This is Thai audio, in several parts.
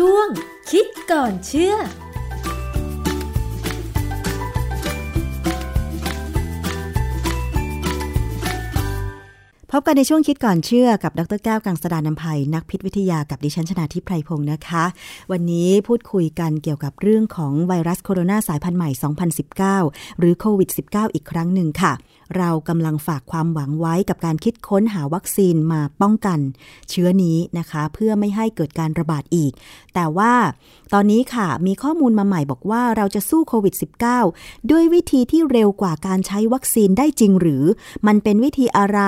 ช่วง คิดก่อนเชื่อพบกันในช่วงคิดก่อนเชื่อกับดรแก้วกังสดานนภัยนักพิษวิทยากับดิฉันชนาทิพไพรพงศ์นะคะ วันนี้พูดคุยกันเกี่ยวกับเรื่องของไวรัสโคโรนาสายพันธุ์ใหม่ 2019 หรือโควิด -19 อีกครั้งหนึ่งค่ะเรากำลังฝากความหวังไว้กับการคิดค้นหาวัคซีนมาป้องกัน เชื้อนี้นะคะ เพื่อไม่ให้เกิดการระบาดอีก แต่ว่าตอนนี้ค่ะมีข้อมูลมาใหม่บอกว่าเราจะสู้โควิด -19 ด้วยวิธีที่เร็วกว่าการใช้วัคซีนได้จริงหรือ มันเป็นวิธีอะไร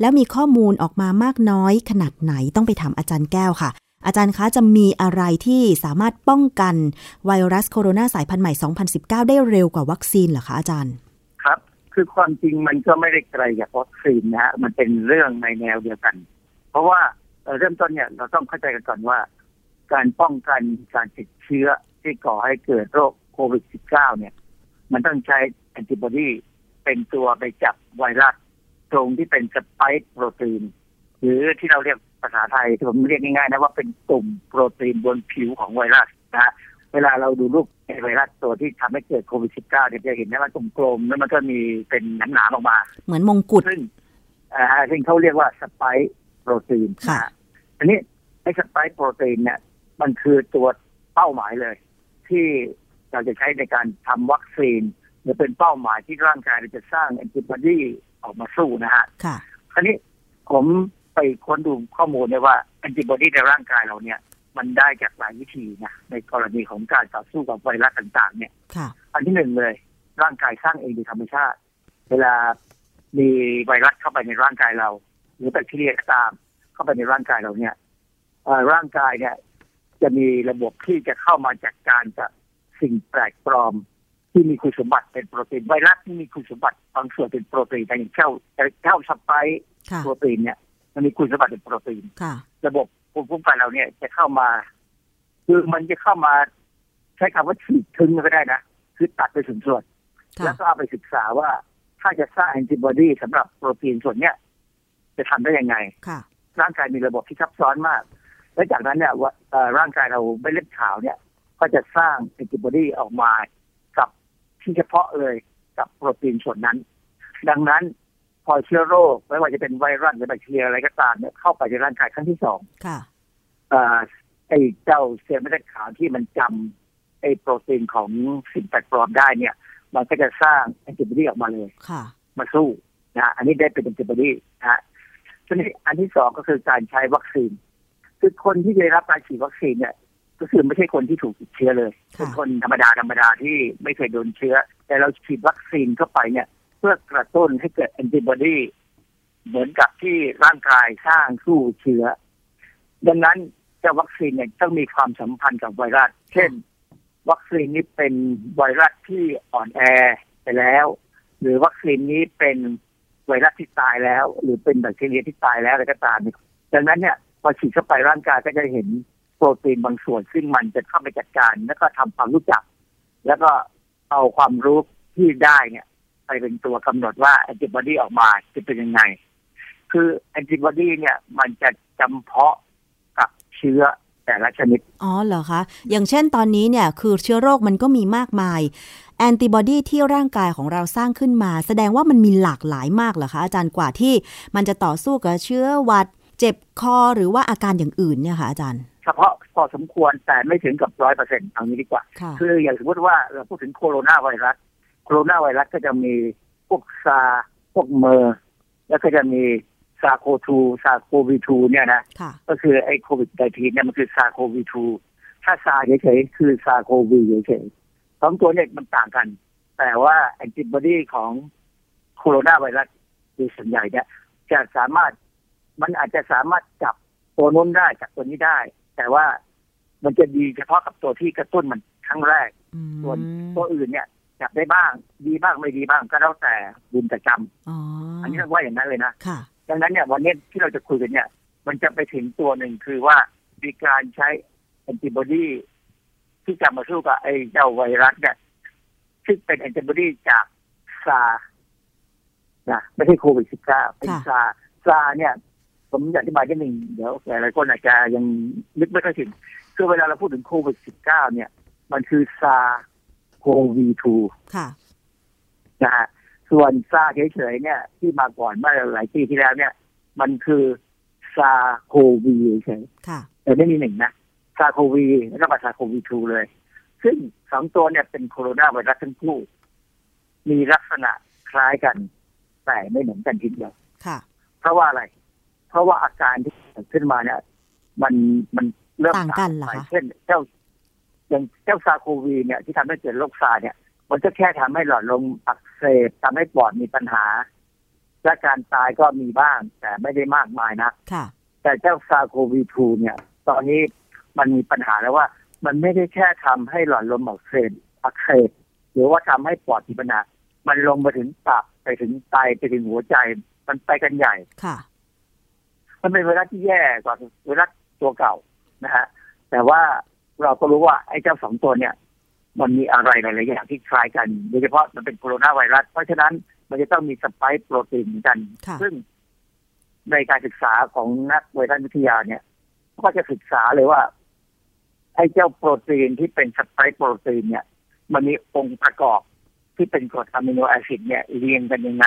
แล้วมีข้อมูลออกมามากน้อยขนาดไหนต้องไปถามอาจารย์แก้วค่ะอาจารย์คะจะมีอะไรที่สามารถป้องกันไวรัสโคโรนาสายพันธุ์ใหม่ 2019 ได้เร็วกว่าวัคซีนเหรอคะอาจารย์ คือความจริงมันก็ไม่ได้ไกลจากวัคซีนนะฮะมันเป็นเรื่องในแนวเดียวกัน เพราะว่าเริ่มต้นเนี่ยเราต้องเข้าใจกันก่อนว่า การป้องกันการติดเชื้อที่ก่อให้เกิดโรคโควิด -19 เนี่ย มันต้องใช้แอนติบอดีเป็นตัวไปจับไวรัสตรงที่เป็นสไปค์โปรตีน หรือที่เราเรียกภาษาไทยผมเรียกง่ายๆนะว่าเป็นกลุ่มโปรตีนบนผิวของไวรัสนะ เวลาเราดูรูปไวรัสตัวที่ทำให้เกิดโควิด -19 เนี่ยจะเห็นว่ามันกลมๆแล้วมันก็มีเป็นหนาๆออกมา เหมือนมงกุฎซึ่งอ่าซึ่งเขาเรียกว่าสไปค์โปรตีนค่ะอันนี้ไอ้สไปค์โปรตีนเนี่ย มันคือตัวเป้าหมายเลย ที่เราจะใช้ในการทำวัคซีนหรือเป็นเป้าหมายที่ร่างกายจะสร้างแอนติบอดีออกมาสู้นะฮะค่ะคราวนี้ผมไปค้นดูข้อมูลเนี่ยว่าแอนติบอดีในร่างกายเราเนี่ย มันได้จากหลายวิธีนะในกรณีของการต่อสู้กับไวรัสต่าง ๆ เนี่ยอันที่หนึ่งเลย ร่างกายสร้างเองโดยธรรมชาติ เวลามีไวรัสเข้าไปในร่างกายเรา หรือแบคทีเรียก็ตาม เข้าไปในร่างกายเราเนี่ยร่างกายเนี่ย จะมีระบบที่จะเข้ามาจัดการกับสิ่งแปลกปลอมที่มีคุณสมบัติเป็นโปรตีนไวรัสที่มีคุณสมบัติบางส่วนเป็นโปรตีนอย่างเช่าเช่าสไปโปรตีนเนี่ย มันมีคุณสมบัติเป็นโปรตีนระบบ ภูมิคุ้มกันเราเนี่ยจะเข้ามา คือมันจะเข้ามา ใช้คำว่าฉีดทิ้งก็ได้นะคือตัดไปส่วนส่วน แล้วก็เอาไปศึกษาว่าถ้าจะสร้างแอนติบอดีสำหรับโปรตีนส่วนเนี้ยจะทำได้ยังไงร่างกายมีระบบที่ซับซ้อนมาก และจากนั้นเนี่ยว่าร่างกายเราไม่เล็ดขาวเนี่ย ก็จะสร้างแอนติบอดีออกมากับที่เฉพาะเลยกับโปรตีนส่วนนั้น ดังนั้น พอเชื้อโรคไม่ว่าจะเป็นไวรัสหรือแบคทีเรียอะไรก็ตามเนี่ยเข้าไปในร่างกายครั้งที่สองค่ะไอ้เจ้าเซลล์เม็ดขาวที่มันจำไอ้โปรตีนของสิ่งแปลกปลอมได้เนี่ย มันก็จะสร้างแอนติบอดีออกมาเลยค่ะ มาสู้นะอันนี้ได้เป็นแอนติบอดีนะทีนี้อันที่สองก็คือการใช้วัคซีน คือคนที่ได้รับการฉีดวัคซีนเนี่ย ก็คือไม่ใช่คนที่ถูกติดเชื้อเลยเป็นคนธรรมดาธรรมดาที่ไม่เคยโดนเชื้อ แต่เราฉีดวัคซีนเข้าไปเนี่ยเพื่อกระตุ้นให้เกิดแอนติบอดีเหมือนกับที่ร่างกายสร้างสู้เชื้อ ดังนั้นเจ้าวัคซีนเนี่ยต้องมีความสัมพันธ์กับไวรัส เช่น วัคซีนนี้เป็นไวรัสที่อ่อนแอไปแล้ว หรือวัคซีนนี้เป็นไวรัสที่ตายแล้ว หรือเป็นแบคทีเรียที่ตายแล้วอะไรก็ตามดังนั้นเนี่ยพอฉีดเข้าไปร่างกายก็จะเห็นโปรตีนบางส่วนซึ่งมันจะเข้าไปจัดการ แล้วก็ทำความรู้จัก แล้วก็เอาความรู้ที่ได้เนี่ย ไปเป็นตัวกำหนดว่าแอนติบอดีออกมาจะเป็นยังไง คือแอนติบอดีเนี่ยมันจะจำเพาะกับเชื้อแต่ละชนิด อ๋อเหรอคะ อย่างเช่นตอนนี้เนี่ยคือเชื้อโรคมันก็มีมากมาย แอนติบอดีที่ร่างกายของเราสร้างขึ้นมา แสดงว่ามันมีหลากหลายมากเหรอคะ อาจารย์กว่าที่มันจะต่อสู้กับเชื้อหวัด เจ็บคอหรือว่าอาการอย่างอื่นเนี่ยค่ะอาจารย์ เฉพาะพอสมควรแต่ไม่ถึงกับร้อยเปอร์เซ็นต์เอางี้ดีกว่า คืออย่างสมมติว่าเราพูดถึงโคโรนาไวรัส โคโรนาไวรัสก็จะมีพวก SARS พวก MERS แล้วก็จะมี SARS-CoV-2 SARS-CoV-2 เนี่ยนะ ก็คือไอ้โควิด nineteen เนี่ยมันคือ SARS-CoV-2 ถ้า SARS เฉยๆคือ SARS-CoV เฉยๆสองตัวเนี่ยมันต่างกัน แต่ว่าแอนติบอดีของโคโรนาไวรัสโดยส่วนใหญ่เนี่ยจะสามารถมันอาจจะสามารถจับตัวนู้นได้จากตัวนี้ได้ แต่ว่ามันจะดีเฉพาะกับตัวที่กระตุ้นมันครั้งแรก ส่วนตัวอื่นเนี่ย จับได้บ้าง ดีบ้างไม่ดีบ้างก็แล้วแต่บุญแต่จำอันนี้เราว่าอย่างนั้นเลยนะดังนั้นเนี่ยวันนี้ที่เราจะคุยกันเนี่ย มันจะไปถึงตัวหนึ่งคือว่ามีการใช้แอนติบอดีที่จะมาสู้กับไอ้เจ้าไวรัสเนี่ยซึ่งเป็นแอนติบอดีจากซานะไม่ใช่โควิดสิบเก้าเป็นซาซาเนี่ย ผมอยากอธิบายนิดหนึ่งเดี๋ยวหลายคนอาจจะยังนึกไม่ค่อยถึงคือเวลาเราพูดถึงโควิด -19 เนี่ย มันคือซา โควี2ค่ะนะฮะส่วนซาเฉยๆเนี่ย ที่มาก่อนเมื่อหลายปีที่แล้วเนี่ย มันคือซาโควีเฉยแต่ไม่มีหนึ่งนะซาโควีแล้วก็ซาโควีทูเลย ซึ่งสองตัวเนี่ยเป็นโคโรนาไวรัสทั้งคู่ มีลักษณะคล้ายกัน แต่ไม่เหมือนกันทีเดียวเพราะว่าอะไร เพราะว่าอาการที่เกิดขึ้นมาเนี่ย มันมันเริ่มต่างกันเหรอคะเช่นเจ้า อย่างเจ้าซาโควีเนี่ยที่ทำให้เกิดโรคซาเนี่ย มันจะแค่ทำให้หลอดลมอักเสบทำให้ปอดมีปัญหา และการตายก็มีบ้าง แต่ไม่ได้มากมายนะแต่เจ้าซาโควีทูเนี่ย ตอนนี้มันมีปัญหาแล้วว่า มันไม่ได้แค่ทำให้หลอดลมอักเสบอักเสบหรือว่าทำให้ปอดมีปัญหามันลงไปถึงตับไปถึงไตไปถึงหัวใจมันไปกันใหญ่ค่ะมันเป็นไวรัสที่แย่กว่าไวรัสตัวเก่านะฮะแต่ว่า เราก็รู้ว่าไอ้เจ้าสองตัวเนี่ย มันมีอะไรหลายๆอย่างที่คล้ายกันโดยเฉพาะมันเป็นโคโรนาไวรัส เพราะฉะนั้นมันจะต้องมีสไปค์โปรตีนกัน ซึ่งในการศึกษาของนักไวรัสวิทยาเนี่ย ก็จะศึกษาเลยว่า ไอ้เจ้าโปรตีนที่เป็น spike protein เนี่ย มันมีองค์ประกอบที่เป็นกรด amino acid เนี่ยเรียงกันยังไง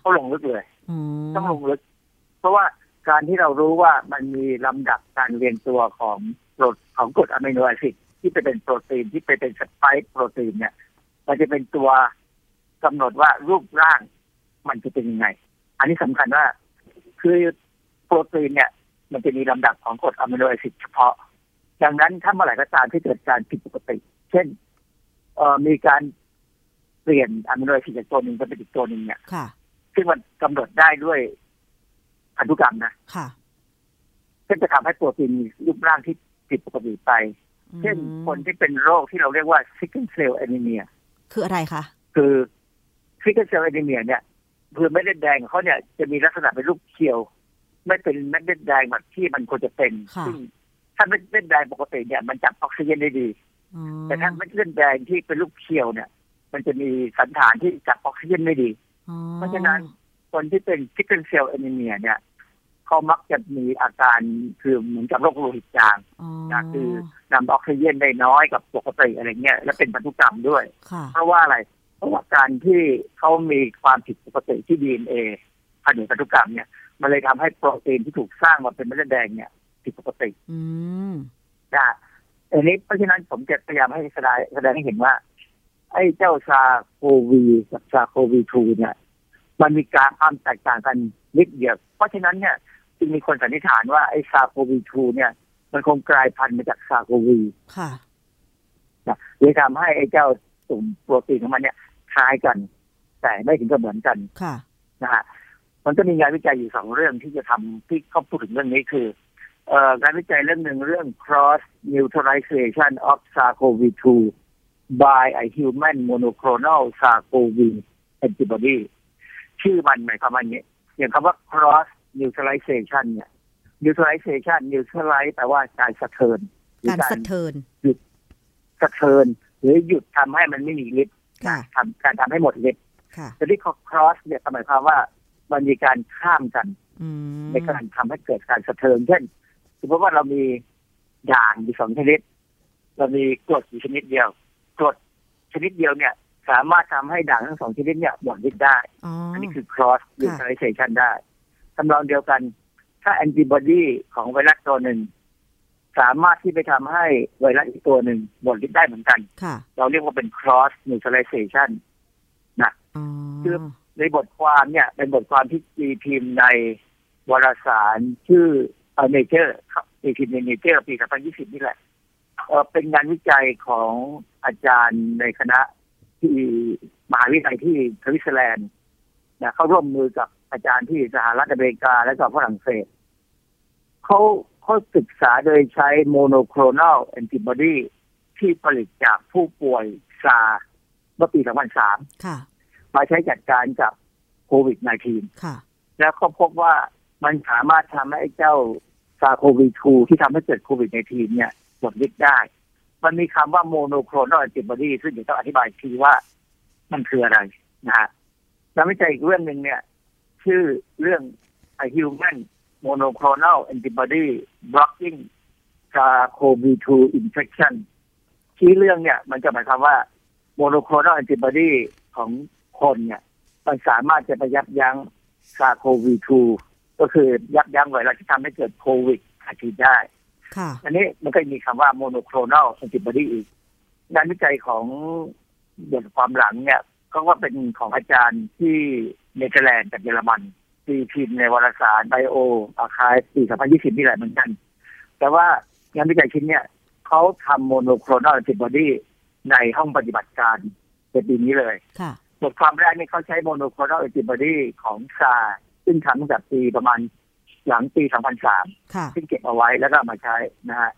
เขาลงลึกเลยต้องลงลึก เพราะว่าการที่เรารู้ว่ามันมีลำดับการเรียงตัวของก รดของกรด amino acid ที่ไปเป็นโปรตีนที่ไปเป็น spike protein เนี่ย มันจะเป็นตัวกำหนดว่ารูปร่างมันจะเป็นยังไง อันนี้สำคัญว่าคือโปรตีนเนี่ย มันจะมีลำดับของกรด amino acid เฉพาะ ดังนั้นถ้าเมื่อไหร่ก็ตามที่เกิดการผิดปกติ เช่นเอ่อมีการเปลี่ยน amino acid จากตัวหนึ่งไปเป็นอีกตัวหนึ่งเนี่ยซึ่งมันกำหนดได้ด้วยพันธุกรรมนะค่ะซึ่งจะทำให้โปรตีนมีรูปร่างที่ ผิดปกติไป เช่นคนที่เป็นโรคที่เราเรียกว่า sickle cell anemiaคืออะไรคะ คือ sickle cell anemia เนี่ยคือเม็ดเลือดแดงเขาเนี่ยจะมีลักษณะเป็นรูปเคียว ไม่เป็นเม็ดเลือดแดงแบบที่มันควรจะเป็นซึ่งถ้าเม็ดเลือดแดงปกติเนี่ย มันจับออกซิเจนได้ดี แต่ถ้าเม็ดเลือดแดงที่เป็นรูปเคียวเนี่ย มันจะมีสัณฐานที่จับออกซิเจนไม่ดี เพราะฉะนั้นคนที่เป็น sickle cell anemia เนี่ย เขามักจะมีอาการคือเหมือนกับโรคโลหิตจางนะคือนำออกซิเจนได้น้อยกับปกติอะไรเงี้ยและเป็นพันธุกรรมด้วย เพราะว่าอะไร เพราะว่าการที่เขามีความผิดปกติที่ดีเอ็นเอพันธุพันธุกรรมเนี่ย มันเลยทำให้โปรตีนที่ถูกสร้างมาเป็นเม็ดเลือดแดงเนี่ยผิดปกตินะอันนี้เพราะฉะนั้นผมจะพยายามให้แสดงแสดงให้เห็นว่า ไอ้เจ้าซาโควีกับซาโควีทูเนี่ย มันมีการความแตกต่างกันนิดเดียว เพราะฉะนั้นเนี่ย จึงมีคนสันนิษฐานว่าไอ้ซาโควีทูเนี่ย มันคงกลายพันธุ์มาจากซาโควีค่ะเลยทำให้ไอ้เจ้าตุ่มโปรตีนของมันเนี่ยคล้ายกัน แต่ไม่ถึงกับเหมือนกันค่ะนะฮะมันก็มีงานวิจัยอยู่สองเรื่องที่จะทำที่เขาพูดถึงเรื่องนี้คือเอ่อการวิจัยเรื่องหนึ่งเรื่อง cross neutralization of SARS-CoV-2 by a human monoclonal SARS-CoV antibody ชื่อมันหมายความว่าอย่างอย่างคำว่า cross neutralization เนี่ย neutralization neutralize แปลว่าการสะเทินการสะเทินหยุดสะเทินหรือหยุดทำให้มันไม่มีฤทธิ์ทำการทำให้หมดฤทธิ์แต่ที่ cross เนี่ยหมายความว่ามันมีการข้ามกันในการทำให้เกิดการสะเทินเช่นสมมติว่าเรามีด่างอยู่สองชนิด เรามีกรดอยู่ชนิดเดียวกรดชนิดเดียวเนี่ย สามารถทำให้ด่างทั้งสองชนิดเนี่ยหมดฤทธิ์ได้ อันนี้คือ cross neutralization ได้ ทำนองเดียวกัน ถ้าแอนติบอดีของไวรัสตัวหนึ่ง สามารถที่ไปทำให้ไวรัสอีกตัวหนึ่งหมดฤทธิ์ได้เหมือนกัน เราเรียกว่าเป็น cross neutralization นะคือในบทความเนี่ย เป็นบทความที่ตีพิมพ์ในวารสารชื่อเนเจอร์ตีพิมพ์ใน Nature ปี 2020 นี่แหละเป็นงานวิจัยของอาจารย์ในคณะที่มหาวิทยาลัยที่สวิตเซอร์แลนด์นะเขาร่วมมือกับ อาจารย์ที่สหรัฐอเมริกาและก็ฝรั่งเศสเขาเขาศึกษาโดยใช้ monoclonal antibody ที่ผลิตจากผู้ป่วย SARS เมื่อปี 2003 มาใช้จัดการกับโควิด -19 แล้วเขาพบว่ามันสามารถทำให้เจ้าซาโควิด2ที่ทำให้เกิดโควิด -19 เนี่ยหมดฤทธิ์ได้ มันมีคำว่าโมโนโครนอลแอนติบอดีซึ่งเดี๋ยวต้องอธิบายทีว่ามันคืออะไรนะฮะแล้ววิจัยอีกเรื่องหนึ่งเนี่ย ชื่อเรื่อง human monoclonal antibody blocking SARS-CoV-2 infection ชี้เรื่องเนี่ย มันจะหมายความว่าmonoclonal antibody ของคนเนี่ยมันสามารถจะไปยับยั้ง SARS-CoV-2 ก็คือยับยั้งไวรัสที่ทำให้เกิดโควิดหาชีได้ค่ะอันนี้มันก็มีคำว่า monoclonal antibody อีกงานวิจัยของบทความหลังเนี่ย ก็ว่าเป็นของอาจารย์ที่ เนเธอร์แลนด์กับเยอรมันตีพิมพ์ในวารสารไบโออาคายปี 2020 นี่แหละเหมือนกัน แต่ว่างานวิจัยชิ้นเนี่ยเขาทำ monoclonal antibody ในห้องปฏิบัติการในปีนี้เลยค่ะบทความแรกนี่เขาใช้ monoclonal antibody ของ SARS ซึ่งทำตั้งแต่ปีประมาณหลังปี 2003ค่ะซึ่งเก็บเอาไว้แล้วก็เอามาใช้นะฮะ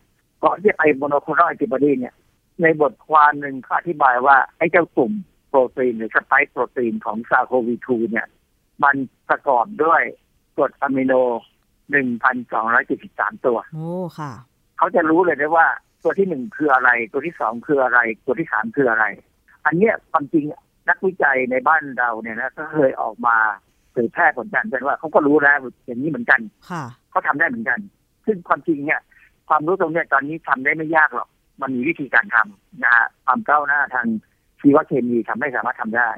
ก่อนที่จะไป monoclonal antibody เนี่ย ในบทความหนึ่งเขาอธิบายว่าไอ้เจ้ากลุ่ม โปรตีนหรือ spike protein ของ SARS-CoV-2 เนี่ย มันประกอบด้วยกรดอะมิโน1,273ตัว โอ้ค่ะ เขาจะรู้เลยได้ว่าตัวที่หนึ่งคืออะไร ตัวที่สองคืออะไร ตัวที่สามคืออะไร อันเนี้ยความจริงนักวิจัยในบ้านเราเนี่ยนะก็เคยออกมาเผยแพร่ผลการเป็นว่าเขาก็รู้แล้วอย่างนี้เหมือนกันค่ะเขาทำได้เหมือนกัน ซึ่งความจริงเนี่ย ความรู้ตรงเนี้ยตอนนี้ทำได้ไม่ยากหรอก มันมีวิธีการทำนะฮะความก้าวหน้าทาง ชีวเคมีทำให้สามารถทำได้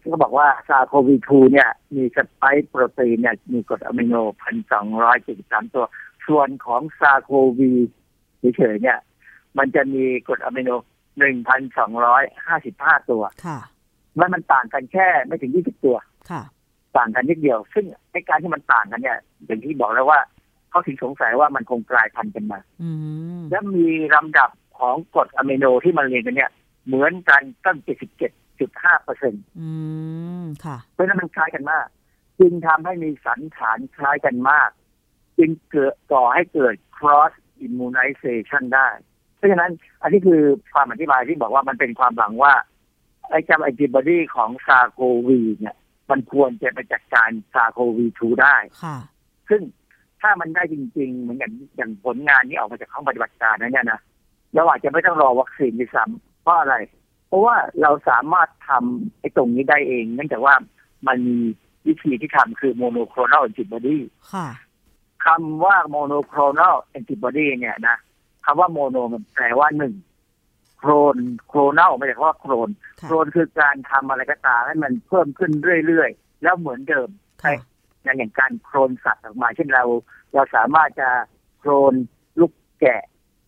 ที่เขาบอกว่าซาโควี2เนี่ยมีสไปค์โปรตีนเนี่ยมีกรดอะมิโนพันสองร้อยเจ็ดสิบสามตัว ส่วนของซาโควีเฉยๆเนี่ย มันจะมีกรดอะมิโนหนึ่งพันสองร้อยห้าสิบห้าตัว ค่ะแล้วมันต่างกันแค่ไม่ถึงยี่สิบตัว ค่ะ ต่างกันนิดเดียว ซึ่งไอ้การที่มันต่างกันเนี่ย อย่างที่บอกแล้วว่าเขาถึงสงสัยว่ามันคงกลายพันธุ์กันมาอืมและมีลำดับของกรดอะมิโนที่มันเรียงกันเนี่ย เหมือนกันตั้ง 77.5เปอร์เซ็นต์อืมค่ะเพราะฉะนั้นมันคล้ายกันมาก จึงทำให้มีสันฐานคล้ายกันมาก จึงเกิดก่อให้เกิด cross immunization ได้ เพราะฉะนั้นอันนี้คือความอธิบายที่บอกว่ามันเป็นความหวังว่า ไอ้จำแอนติบอดีของซาโควีเนี่ยมันควรจะไปจัดการซาโควี2ได้ค่ะซึ่งถ้ามันได้จริง ๆ เหมือนอย่างอย่างผลงานที่ออกมาจากห้องปฏิบัติการนั้นเนี่ยนะเราอาจจะไม่ต้องรอวัคซีนด้วยซ้ำ เพราะอะไร เพราะว่าเราสามารถทำไอ้ตรงนี้ได้เอง เนื่องจากว่ามันมีวิธีที่ทำคือโมโนโคลน a l แอนติบอดีค่ะคำว่าโมโนโคลน a l แอนติบอดีเนี่ยนะคำว่าโมโนมันแปลว่าหนึ่งโครนโครน a l ไม่ใช่คำว่าโครนค่ะโครนคือการทำอะไรก็ตามให้มันเพิ่มขึ้นเรื่อยๆ แล้วเหมือนเดิมค่ะอย่างอย่างการโครนสัตว์ออกมา เช่นเรา เราสามารถจะโครนลูกแกะ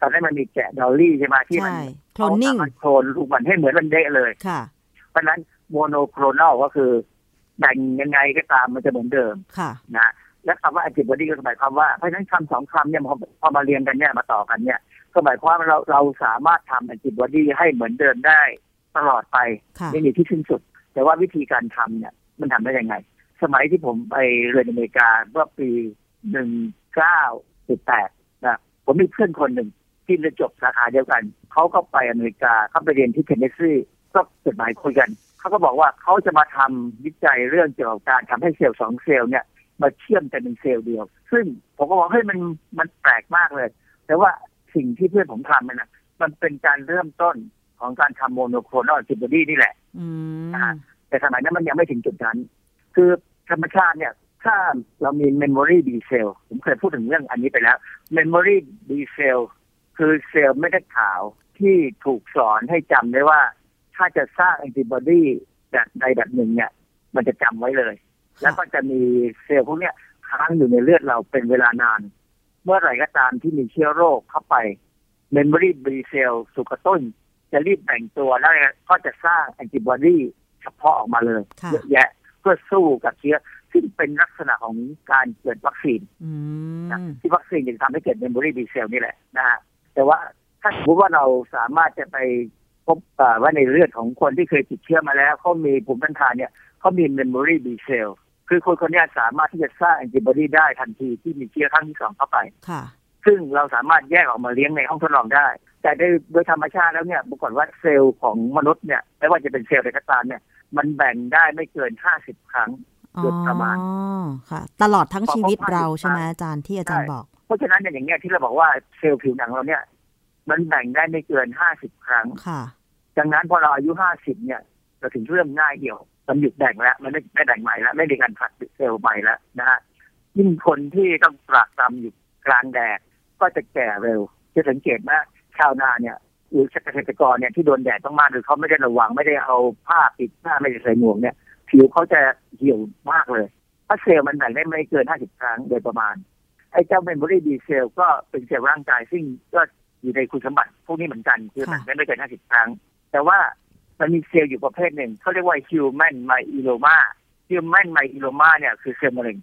ตอนนั้นมันมีแกะดอลลี่ใช่ไหมที่มันใช่โคลนนิ่งเขาสามารถโครนลูกมันให้เหมือนมันเดะเลยค่ะ เพราะฉะนั้นโมโนโครน a l ก็คือแบ่งยังไงก็ตามมันจะเหมือนเดิมค่ะนะและคำว่า antibody ก็หมายความว่าเพราะฉะนั้นคำสองคำเนี่ยพอพอมาเรียงกันเนี่ยมาต่อกันเนี่ย ก็หมายความว่าเราเราสามารถทำ antibody ให้เหมือนเดิมได้ตลอดไปค่ะไม่มีที่สิ้นสุด แต่ว่าวิธีการทำเนี่ย มันทำได้ยังไง สมัยที่ผมไปเรียนอเมริกาเมื่อปีหนึ่งเก้าสิบแปดนะผมมีเพื่อนคนหนึ่ง ที่เรียนจบสาขาเดียวกัน เขาก็ไปอเมริกาเขาไปเรียนที่เทนเนสซีก็จดหมายคุยกันเขาก็บอกว่าเขาจะมาทำวิจัยเรื่องเกี่ยวกับการทำให้เซลล์สองเซลล์เนี่ยมาเชื่อมกันเป็นเซลล์เดียว ซึ่งผมก็บอกเฮ้ยมันมันแปลกมากเลย แต่ว่าสิ่งที่เพื่อนผมทำเนี่ยนะมันเป็นการเริ่มต้นของการทำโมโนโคลน a l แอนติบอดีนี่แหละอืมอ่าแต่สมัยนั้นมันยังไม่ถึงจุดนั้น คือธรรมชาติเนี่ย ถ้าเรามี memory B cell ผมเคยพูดถึงเรื่องอันนี้ไปแล้ว memory B cell คือเซลล์เม็ดเลือดขาวที่ถูกสอนให้จำได้ว่า ถ้าจะสร้างแอนติบอดีแบบใดแบบหนึ่งเนี่ย มันจะจำไว้เลย แล้วก็จะมีเซลล์พวกเนี้ยค้างอยู่ในเลือดเราเป็นเวลานาน เมื่อไหร่ก็ตามที่มีเชื้อโรคเข้าไป memory B cell สุกระตุ้น จะรีบแบ่งตัวแล้วก็จะสร้างแอนติบอดีเฉพาะออกมาเลยค่ะเยอะแยะเพื่อสู้กับเชื้อซึ่งเป็นลักษณะของการเกิดวัคซีนอืนะมที่วัคซีนจะทำให้เกิด memory B cell นี่แหละนะฮะ แต่ว่าถ้าสมมติว่าเราสามารถจะไปพบเอ่อว่าในเลือดของคนที่เคยติดเชื้อมาแล้วเขามีภูมิต้านทานเนี่ยเขามี memory B cell คือคนคนเนี้ยสามารถที่จะสร้างแอนติบอดีได้ทันทีที่มีเชื้อครั้งที่สองเข้าไปค่ะ ซึ่งเราสามารถแยกออกมาเลี้ยงในห้องทดลองได้ แต่โดยโดยธรรมชาติแล้วเนี่ยปรากฏว่าเซลล์ของมนุษย์เนี่ยไม่ว่าจะเป็นเซลล์ใดก็ตามเนี่ย มันแบ่งได้ไม่เกิน50ครั้งอ๋อโดยประมาณค่ะ ตลอดทั้งชีวิตพอครบเรา50ใช่ไหมอาจารย์ที่อาจารย์บอก เพราะฉะนั้นเนี่ยอย่างเงี้ยที่เราบอกว่าเซลล์ผิวหนังเราเนี่ย มันแบ่งได้ไม่เกิน50ครั้งค่ะดังนั้นพอเราอายุ50เนี่ยเราถึงเริ่มง่ายเดี่ยว มันหยุดแบ่งแล้ว มันไม่ไม่แบ่งใหม่แล้ว ไม่มีการผลัดเซลล์ใหม่แล้วนะฮะยิ่งคนที่ต้องตรากตรำอยู่กลางแดดก็จะแก่เร็วจะสังเกตว่าชาวนาเนี่ยหรือเกษตรกรเนี่ยที่โดนแดดมากๆหรือเขาไม่ได้ระวังไม่ได้เอาผ้าปิดหน้าไม่ได้ใส่หมวกเนี่ย ผิวเขาจะเหี่ยวมากเลยเพราะเซลล์มันแบ่งได้ไม่เกิน50ครั้งโดยประมาณ ไอ้เจ้า memory B cell ก็เป็นเซลล์ร่างกาย ซึ่งก็อยู่ในคุณสมบัติพวกนี้เหมือนกันคือแบ่งได้ไม่เกิน50ครั้ง แต่ว่ามันมีเซลล์อยู่ประเภทหนึ่งเขาเรียกว่า human myeloma human myeloma เนี่ยคือเซลล์มะเร็ง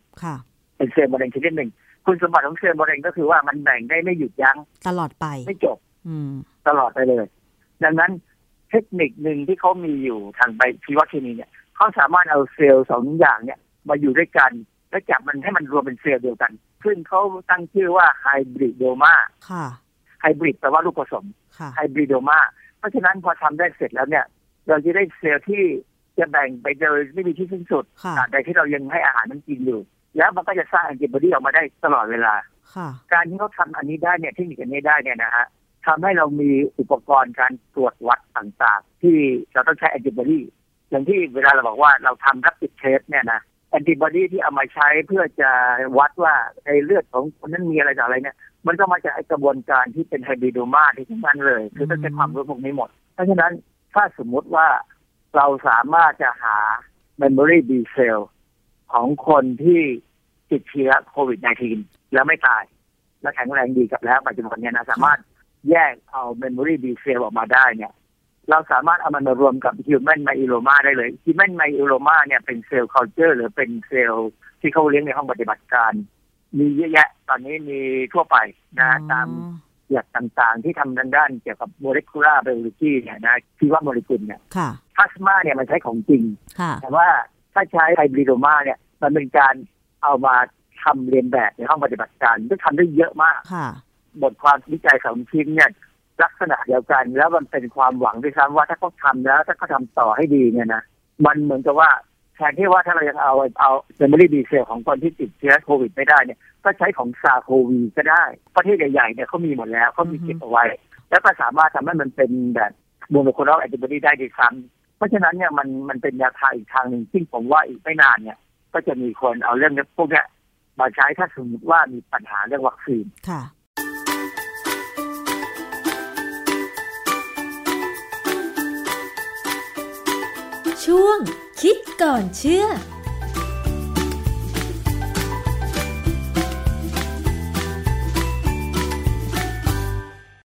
เป็นเซลล์มะเร็งชนิดหนึ่งคุณสมบัติของเซลล์มะเร็งก็คือว่ามันแบ่งได้ไม่หยุดยั้งตลอดไปไม่จบตลอดไปเลย ดังนั้นเทคนิคหนึ่งที่เขามีอยู่ทางใบชีวเคมีเนี่ยเขาสามารถเอาเซลล์สองอย่างเนี่ยมาอยู่ด้วยกัน แล้วจับมันให้มันรวมเป็นเซลล์เดียวกัน ซึ่งเขาตั้งชื่อว่า hybridomaไฮบริดแปลว่าลูกผสม hybridoma เพราะฉะนั้นพอทำได้เสร็จแล้วเนี่ย เราจะได้เซลล์ที่จะแบ่งไปโดยไม่มีที่สิ้นสุดแต่ที่เรายังให้อาหารมันกินอยู่ แล้วมันก็จะสร้างแอนติบอดีออกมาได้ตลอดเวลาการที่เขาทำอันนี้ได้เนี่ยเทคนิคอันนี้ได้เนี่ยนะฮะทำให้เรามีอุปกรณ์การตรวจวัดต่างๆ ที่เราต้องใช้แอนติบอดีอย่างที่เวลาเราบอกว่าเราทำ rapid test เนี่ยนะแอนติบอดีที่เอามาใช้เพื่อจะวัดว่าในเลือดของคนนั้นมีอะไรต่ออะไรเนี่ย มันก็มาจากกระบวนการที่เป็นไฮบริโดมาที่ทั้งนั้นเลย คือต้องใช้ความรู้พวกนี้หมด เพราะฉะนั้นถ้าสมมุติว่าเราสามารถจะหา Memory B cell ของคนที่ติดเชื้อโควิด -19 แล้วไม่ตาย และแข็งแรงดีกับแล้วปัจจุบันเนี่ยนะสามารถแยกเอา Memory B cell ออกมาได้เนี่ย เราสามารถเอามันมารวมกับ Human Myeloma ได้เลย Human Myeloma เนี่ยเป็นเซลล์ culture หรือเป็นเซลล์ที่เขาเลี้ยงในห้องปฏิบัติการ มีเยอะแยะ ตอนนี้มีทั่วไปนะตามหลักต่างๆ ที่ทำทางด้านเกี่ยวกับโมเลกุลาร์ไบโอโลจีเนี่ยนะที่ว่าโมเลกุลเนี่ยพลาสมาเนี่ยมันใช้ของจริง แต่ว่าถ้าใช้ไฮบริโดมาเนี่ย มันเป็นการเอามาทำเรียนแบบในห้องปฏิบัติการที่ทำได้เยอะมากบทความวิจัยสองชิ้นเนี่ย ลักษณะเดียวกัน แล้วมันเป็นความหวังด้วยซ้ำว่าถ้าเขาทาแล้วถ้าเขาทาต่อให้ดีเนี่ยนะมันเหมือนกับว่าแทนที่ว่าถ้าเรายังเอาเอา memory B cell ของคนที่ติดเชื้อโควิดไม่ได้เนี่ยก็ใช้ของ SARS-CoV ก็ได้ ประเทศใหญ่ๆเนี่ยเขามีหมดแล้วเขามีเก็บเอาไว้ แล้วก็สามารถทำให้มันเป็นแบบ monoclonal antibody ได้ด้วยซ้ำเพราะฉะนั้นเนี่ยมันมันเป็นยาทางอีกทางหนึ่งซึ่งผมว่าอีกไม่นานเนี่ย ก็จะมีคนเอาเรื่องพวกนี้มาใช้ถ้าสมมติว่ามีปัญหาเรื่องวัคซีน ช่วงคิดก่อนเชื่อ